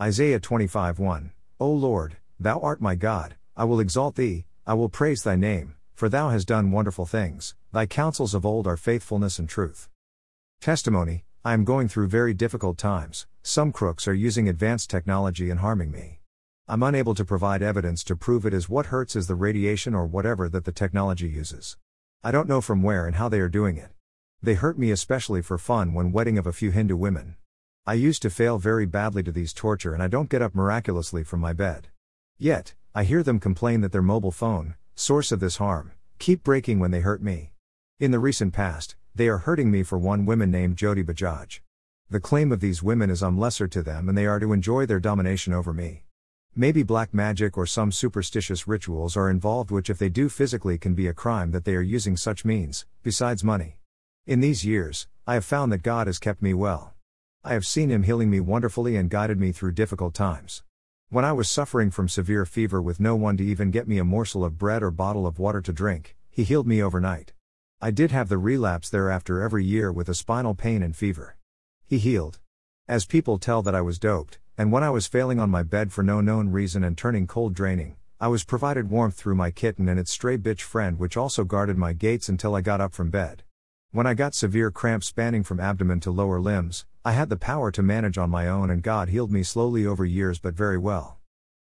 Isaiah 25 1. O Lord, Thou art my God, I will exalt Thee, I will praise Thy name, for Thou hast done wonderful things, Thy counsels of old are faithfulness and truth. Testimony I am going through very difficult times, some crooks are using advanced technology and harming me. I'm unable to provide evidence to prove it as what hurts is the radiation or whatever that the technology uses. I don't know from where and how they are doing it. They hurt me especially for fun when wedding of a few Hindu women. I used to fail very badly to these torture and I don't get up miraculously from my bed. Yet, I hear them complain that their mobile phone, source of this harm, keep breaking when they hurt me. In the recent past, they are hurting me for one woman named Jyoti Bajaj. The claim of these women is I'm lesser to them and they are to enjoy their domination over me. Maybe black magic or some superstitious rituals are involved, which, if they do physically, can be a crime that they are using such means, besides money. In these years, I have found that God has kept me well. I have seen Him healing me wonderfully and guided me through difficult times. When I was suffering from severe fever with no one to even get me a morsel of bread or bottle of water to drink, He healed me overnight. I did have the relapse thereafter every year with a spinal pain and fever. He healed. As people tell that I was doped, and when I was failing on my bed for no known reason and turning cold draining, I was provided warmth through my kitten and its stray bitch friend, which also guarded my gates until I got up from bed. When I got severe cramps spanning from abdomen to lower limbs, I had the power to manage on my own, and God healed me slowly over years but very well.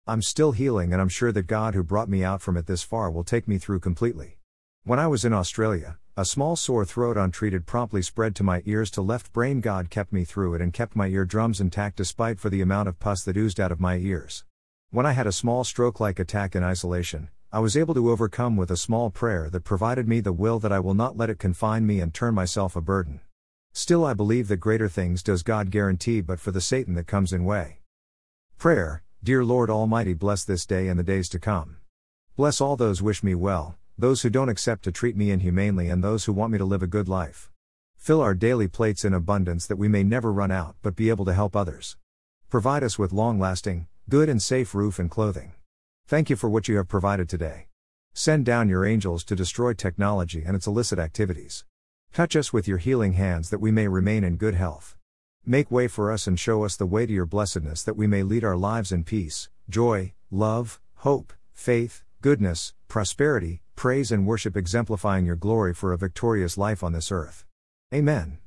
I'm still healing, and I'm sure that God who brought me out from it this far will take me through completely. When I was in Australia, a small sore throat untreated promptly spread to my ears to left brain. God kept me through it and kept my eardrums intact despite for the amount of pus that oozed out of my ears. When I had a small stroke-like attack in isolation, I was able to overcome with a small prayer that provided me the will that I will not let it confine me and turn myself a burden. Still I believe that greater things does God guarantee but for the Satan that comes in way. Prayer, Dear Lord Almighty bless this day and the days to come. Bless all those wish me well, those who don't accept to treat me inhumanely, and those who want me to live a good life. Fill our daily plates in abundance that we may never run out but be able to help others. Provide us with long lasting, good and safe roof and clothing. Thank you for what you have provided today. Send down your angels to destroy technology and its illicit activities. Touch us with your healing hands that we may remain in good health. Make way for us and show us the way to your blessedness that we may lead our lives in peace, joy, love, hope, faith, goodness, prosperity, praise, and worship exemplifying your glory for a victorious life on this earth. Amen.